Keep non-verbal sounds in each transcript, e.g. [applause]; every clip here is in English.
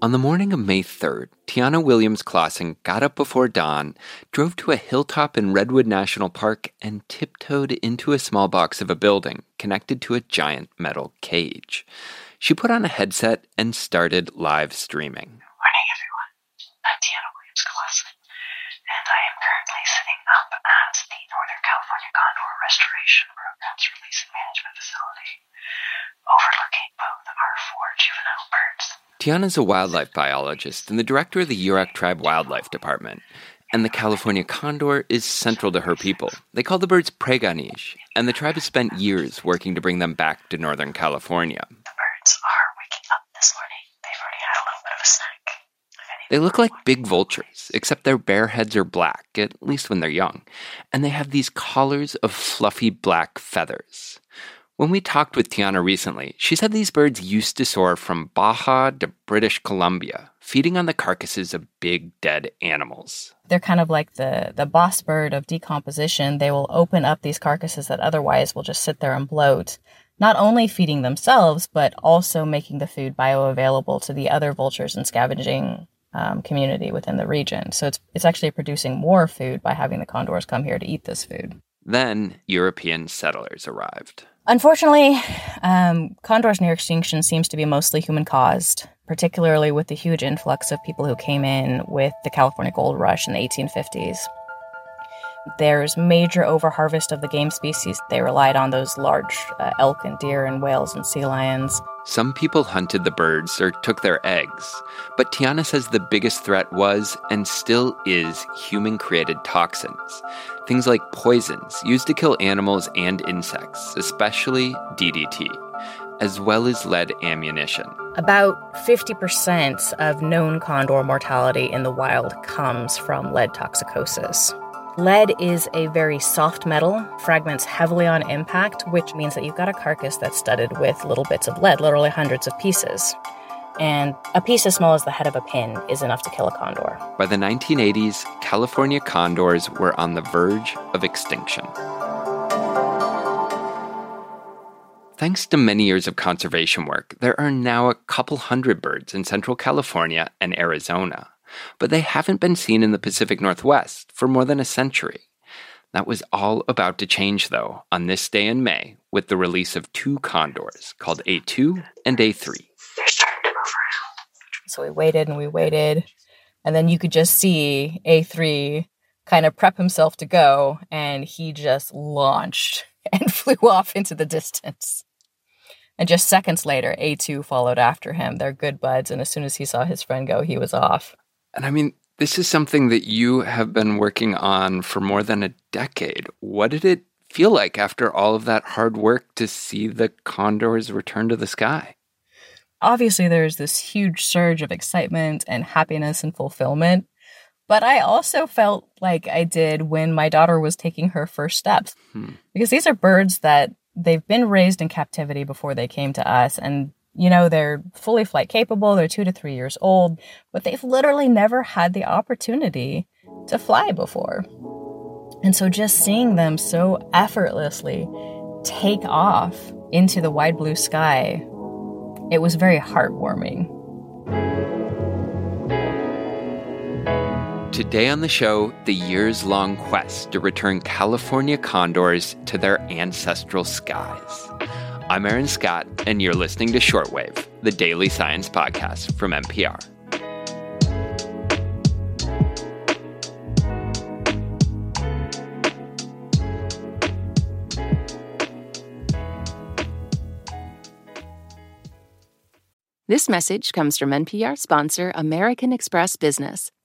On the morning of May 3rd, Tiana Williams Claussen got up before dawn, drove to a hilltop in Redwood National Park, and tiptoed into a small box of a building connected to a giant metal cage. She put on a headset and started live streaming. Morning, everyone. I'm Tiana Williams Claussen, and I am currently sitting up at the Northern California Condor Restoration Program's Release and Management Facility, overlooking both our four juvenile birds. Tiana's a wildlife biologist and the director of the Yurok Tribe Wildlife Department. And the California condor is central to her people. They call the birds prey-go-neesh, and the tribe has spent years working to bring them back to Northern California. The birds are waking up this morning. They've already had a little bit of a snack. They look like big vultures, except their bare heads are black, at least when they're young, and they have these collars of fluffy black feathers. When we talked with Tiana recently, she said these birds used to soar from Baja to British Columbia, feeding on the carcasses of big dead animals. they're kind of like the the boss bird of decomposition. They will open up these carcasses that otherwise will just sit there and bloat, not only feeding themselves but also making the food bioavailable to the other vultures and scavenging um, community within the region. So it's it's actually producing more food by having the condors come here to eat this food. Then European settlers arrived. Unfortunately, um, condors near extinction seems to be mostly human caused, particularly with the huge influx of people who came in with the California gold rush in the 1850s. There's major overharvest of the game species. They relied on those large uh, elk and deer and whales and sea lions. Some people hunted the birds or took their eggs, but Tiana says the biggest threat was and still is human created toxins. Things like poisons used to kill animals and insects, especially DDT, as well as lead ammunition. About 50% of known condor mortality in the wild comes from lead toxicosis. Lead is a very soft metal, fragments heavily on impact, which means that you've got a carcass that's studded with little bits of lead, literally hundreds of pieces. And a piece as small as the head of a pin is enough to kill a condor. By the 1980s, California condors were on the verge of extinction. Thanks to many years of conservation work, there are now a couple hundred birds in Central California and Arizona, but they haven't been seen in the Pacific Northwest for more than a century. That was all about to change, though, on this day in May with the release of two condors called A2 and A3. They're starting to move around. So we waited and we waited. And then you could just see A3 kind of prep himself to go, and he just launched [laughs] and flew off into the distance. And just seconds later, A2 followed after him. They're good buds. And as soon as he saw his friend go, he was off. And I mean, this is something that you have been working on for more than a decade. What did it feel like after all of that hard work to see the condors return to the sky? obviously there's this huge surge of excitement and happiness and fulfillment. But I also felt like I did when my daughter was taking her first steps. Hmm. Because these are birds that they've been raised in captivity before they came to us. And, you know, they're fully flight capable, they're two to three years old, but they've literally never had the opportunity to fly before. And so just seeing them so effortlessly take off into the wide blue sky it was very heartwarming. Today on the show, the years long quest to return California condors to their ancestral skies. I'm Aaron Scott, and you're listening to Shortwave, the daily science podcast from NPR. This message comes from NPR sponsor American Express Business.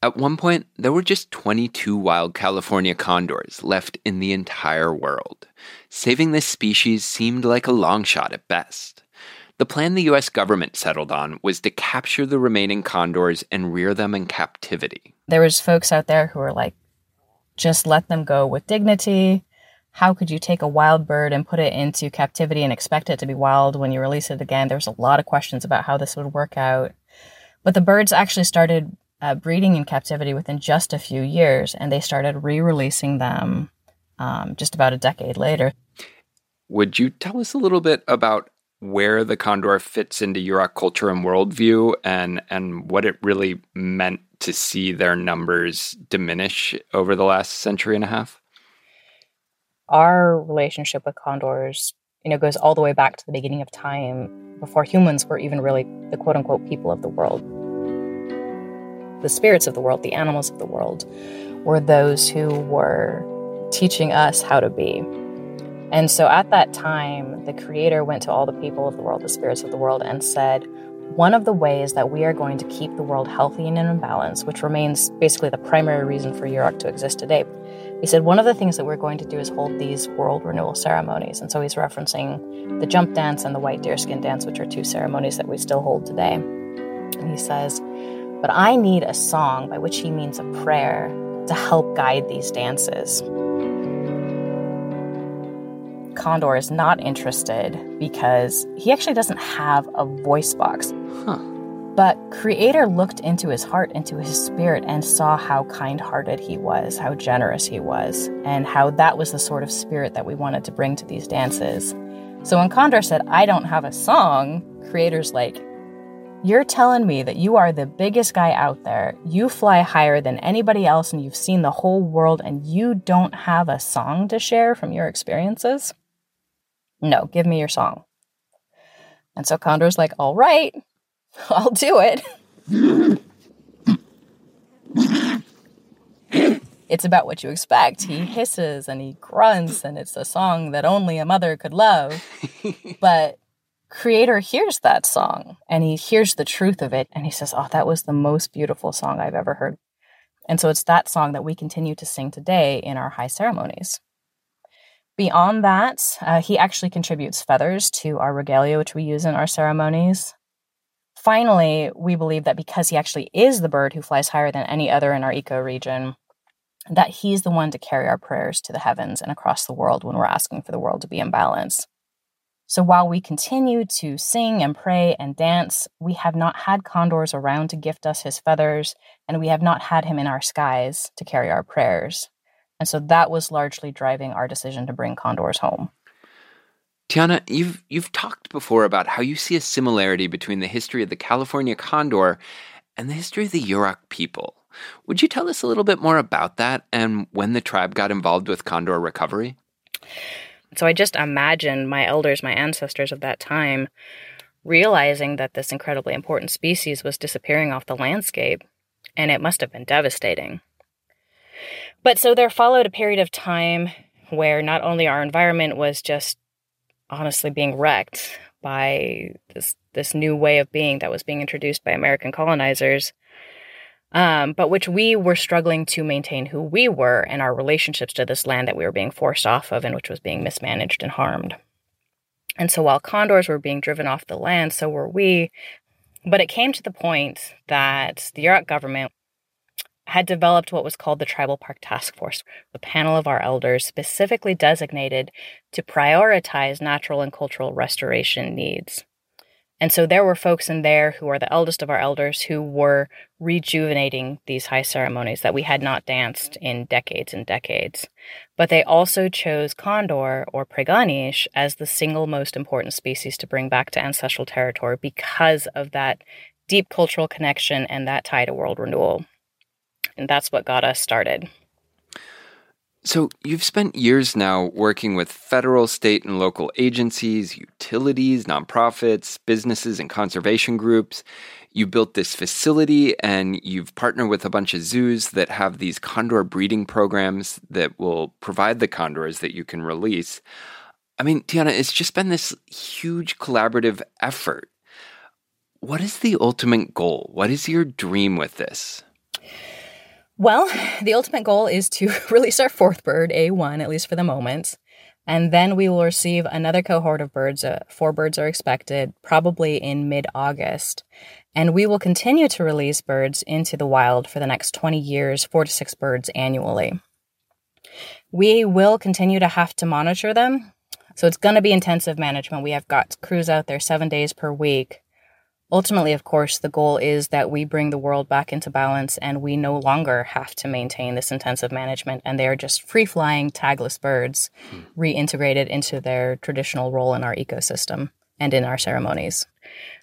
At one point, there were just 22 wild California condors left in the entire world. Saving this species seemed like a long shot at best. The plan the US government settled on was to capture the remaining condors and rear them in captivity. There was folks out there who were like, just let them go with dignity. How could you take a wild bird and put it into captivity and expect it to be wild when you release it again? There's a lot of questions about how this would work out. But the birds actually started uh, breeding in captivity within just a few years, and they started re releasing them um, just about a decade later. Would you tell us a little bit about where the condor fits into Yurok culture and worldview and, and what it really meant to see their numbers diminish over the last century and a half? Our relationship with condors, you know, goes all the way back to the beginning of time before humans were even really the quote unquote people of the world the spirits of the world, the animals of the world, were those who were teaching us how to be. And so at that time, the Creator went to all the people of the world, the spirits of the world, and said, one of the ways that we are going to keep the world healthy and in balance, which remains basically the primary reason for Yurok to exist today, he said one of the things that we're going to do is hold these world renewal ceremonies. And so he's referencing the jump dance and the white deerskin dance, which are two ceremonies that we still hold today. And he says, but I need a song, by which he means a prayer, to help guide these dances. Condor is not interested because he actually doesn't have a voice box. Huh. But Creator looked into his heart, into his spirit, and saw how kind hearted he was, how generous he was, and how that was the sort of spirit that we wanted to bring to these dances. So when Condor said, I don't have a song, Creator's like, you're telling me that you are the biggest guy out there, you fly higher than anybody else, and you've seen the whole world, and you don't have a song to share from your experiences? No, give me your song. And so Condor's like, All right, [laughs] I'll do it. [laughs] it's about what you expect. He hisses and he grunts, and it's a song that only a mother could love. [laughs] but creator hears that song and he hears the truth of it and he says, Oh, that was the most beautiful song I've ever heard. And so it's that song that we continue to sing today in our high ceremonies. Beyond that, uh, he actually contributes feathers to our regalia, which we use in our ceremonies. Finally, we believe that because he actually is the bird who flies higher than any other in our ecoregion, that he's the one to carry our prayers to the heavens and across the world when we're asking for the world to be in balance. So while we continue to sing and pray and dance, we have not had condors around to gift us his feathers, and we have not had him in our skies to carry our prayers. And so that was largely driving our decision to bring condors home. Tiana, you've you've talked before about how you see a similarity between the history of the California condor and the history of the Yurok people. Would you tell us a little bit more about that and when the tribe got involved with condor recovery? So I just imagine my elders, my ancestors of that time, realizing that this incredibly important species was disappearing off the landscape, and it must have been devastating. But so there followed a period of time where not only our environment was just honestly being wrecked by this this new way of being that was being introduced by American colonizers, um, but which we were struggling to maintain who we were and our relationships to this land that we were being forced off of and which was being mismanaged and harmed. And so while condors were being driven off the land, so were we. But it came to the point that the Yurok government had developed what was called the Tribal Park Task Force, a panel of our elders specifically designated to prioritize natural and cultural restoration needs. And so there were folks in there who are the eldest of our elders who were rejuvenating these high ceremonies that we had not danced in decades and decades. But they also chose condor or prey-go-neesh as the single most important species to bring back to ancestral territory because of that deep cultural connection and that tie to world renewal. And that's what got us started. So, you've spent years now working with federal, state, and local agencies, utilities, nonprofits, businesses, and conservation groups. You built this facility and you've partnered with a bunch of zoos that have these condor breeding programs that will provide the condors that you can release. I mean, Tiana, it's just been this huge collaborative effort. What is the ultimate goal? What is your dream with this? Well, the ultimate goal is to [laughs] release our fourth bird, A1, at least for the moment. And then we will receive another cohort of birds. Uh, four birds are expected probably in mid August. And we will continue to release birds into the wild for the next 20 years, four to six birds annually. We will continue to have to monitor them. So it's going to be intensive management. We have got crews out there seven days per week Ultimately, of course, the goal is that we bring the world back into balance and we no longer have to maintain this intensive management and they are just free flying, tagless birds hmm. reintegrated into their traditional role in our ecosystem and in our ceremonies.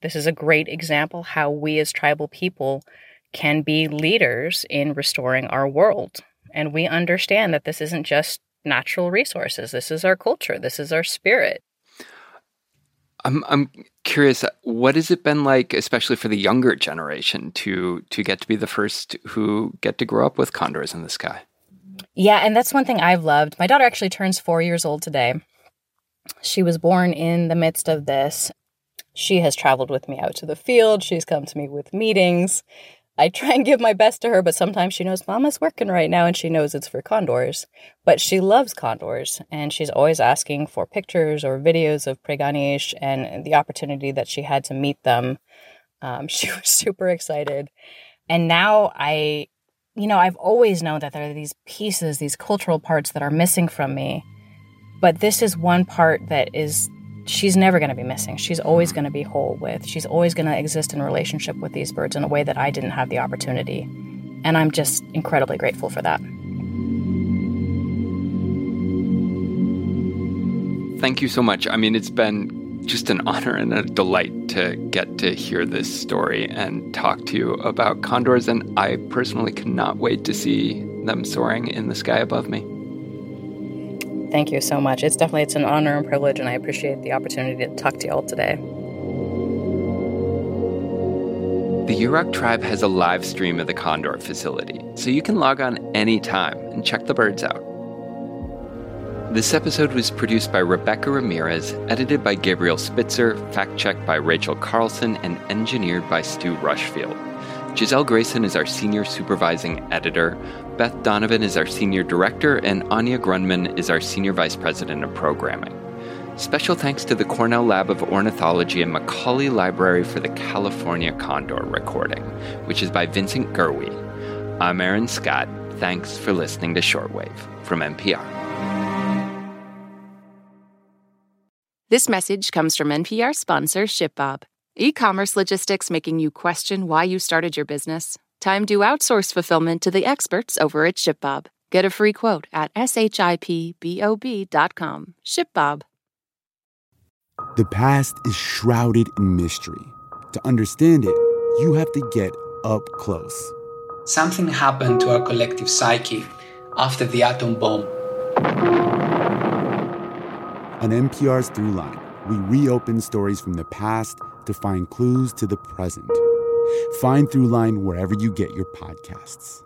This is a great example how we as tribal people can be leaders in restoring our world. And we understand that this isn't just natural resources, this is our culture, this is our spirit. I'm I'm curious what has it been like especially for the younger generation to to get to be the first who get to grow up with condors in the sky. Yeah, and that's one thing I've loved. My daughter actually turns 4 years old today. She was born in the midst of this. She has traveled with me out to the field. She's come to me with meetings. I try and give my best to her, but sometimes she knows Mama's working right now and she knows it's for condors. But she loves condors and she's always asking for pictures or videos of Prey-go-neesh and the opportunity that she had to meet them. Um, [laughs] she was super excited. And now I, you know, I've always known that there are these pieces, these cultural parts that are missing from me. But this is one part that is she's never going to be missing. She's always going to be whole with. She's always going to exist in relationship with these birds in a way that I didn't have the opportunity. And I'm just incredibly grateful for that. Thank you so much. I mean, it's been just an honor and a delight to get to hear this story and talk to you about condors. And I personally cannot wait to see them soaring in the sky above me. Thank you so much. It's definitely it's an honor and privilege, and I appreciate the opportunity to talk to you all today. The Yurok tribe has a live stream of the Condor facility, so you can log on anytime and check the birds out. This episode was produced by Rebecca Ramirez, edited by Gabriel Spitzer, fact checked by Rachel Carlson, and engineered by Stu Rushfield. Gisele Grayson is our senior supervising editor. Beth Donovan is our senior director, and Anya Grundmann is our senior vice president of programming. Special thanks to the Cornell Lab of Ornithology and Macaulay Library for the California Condor recording, which is by Vincent Gurwey. I'm Aaron Scott. Thanks for listening to Shortwave from NPR. This message comes from NPR sponsor ShipBob. E commerce logistics making you question why you started your business? Time to outsource fulfillment to the experts over at ShipBob. Get a free quote at shipbob.com. ShipBob. The past is shrouded in mystery. To understand it, you have to get up close. Something happened to our collective psyche after the atom bomb. On NPR's Throughline, we reopen stories from the past to find clues to the present. Find Throughline wherever you get your podcasts.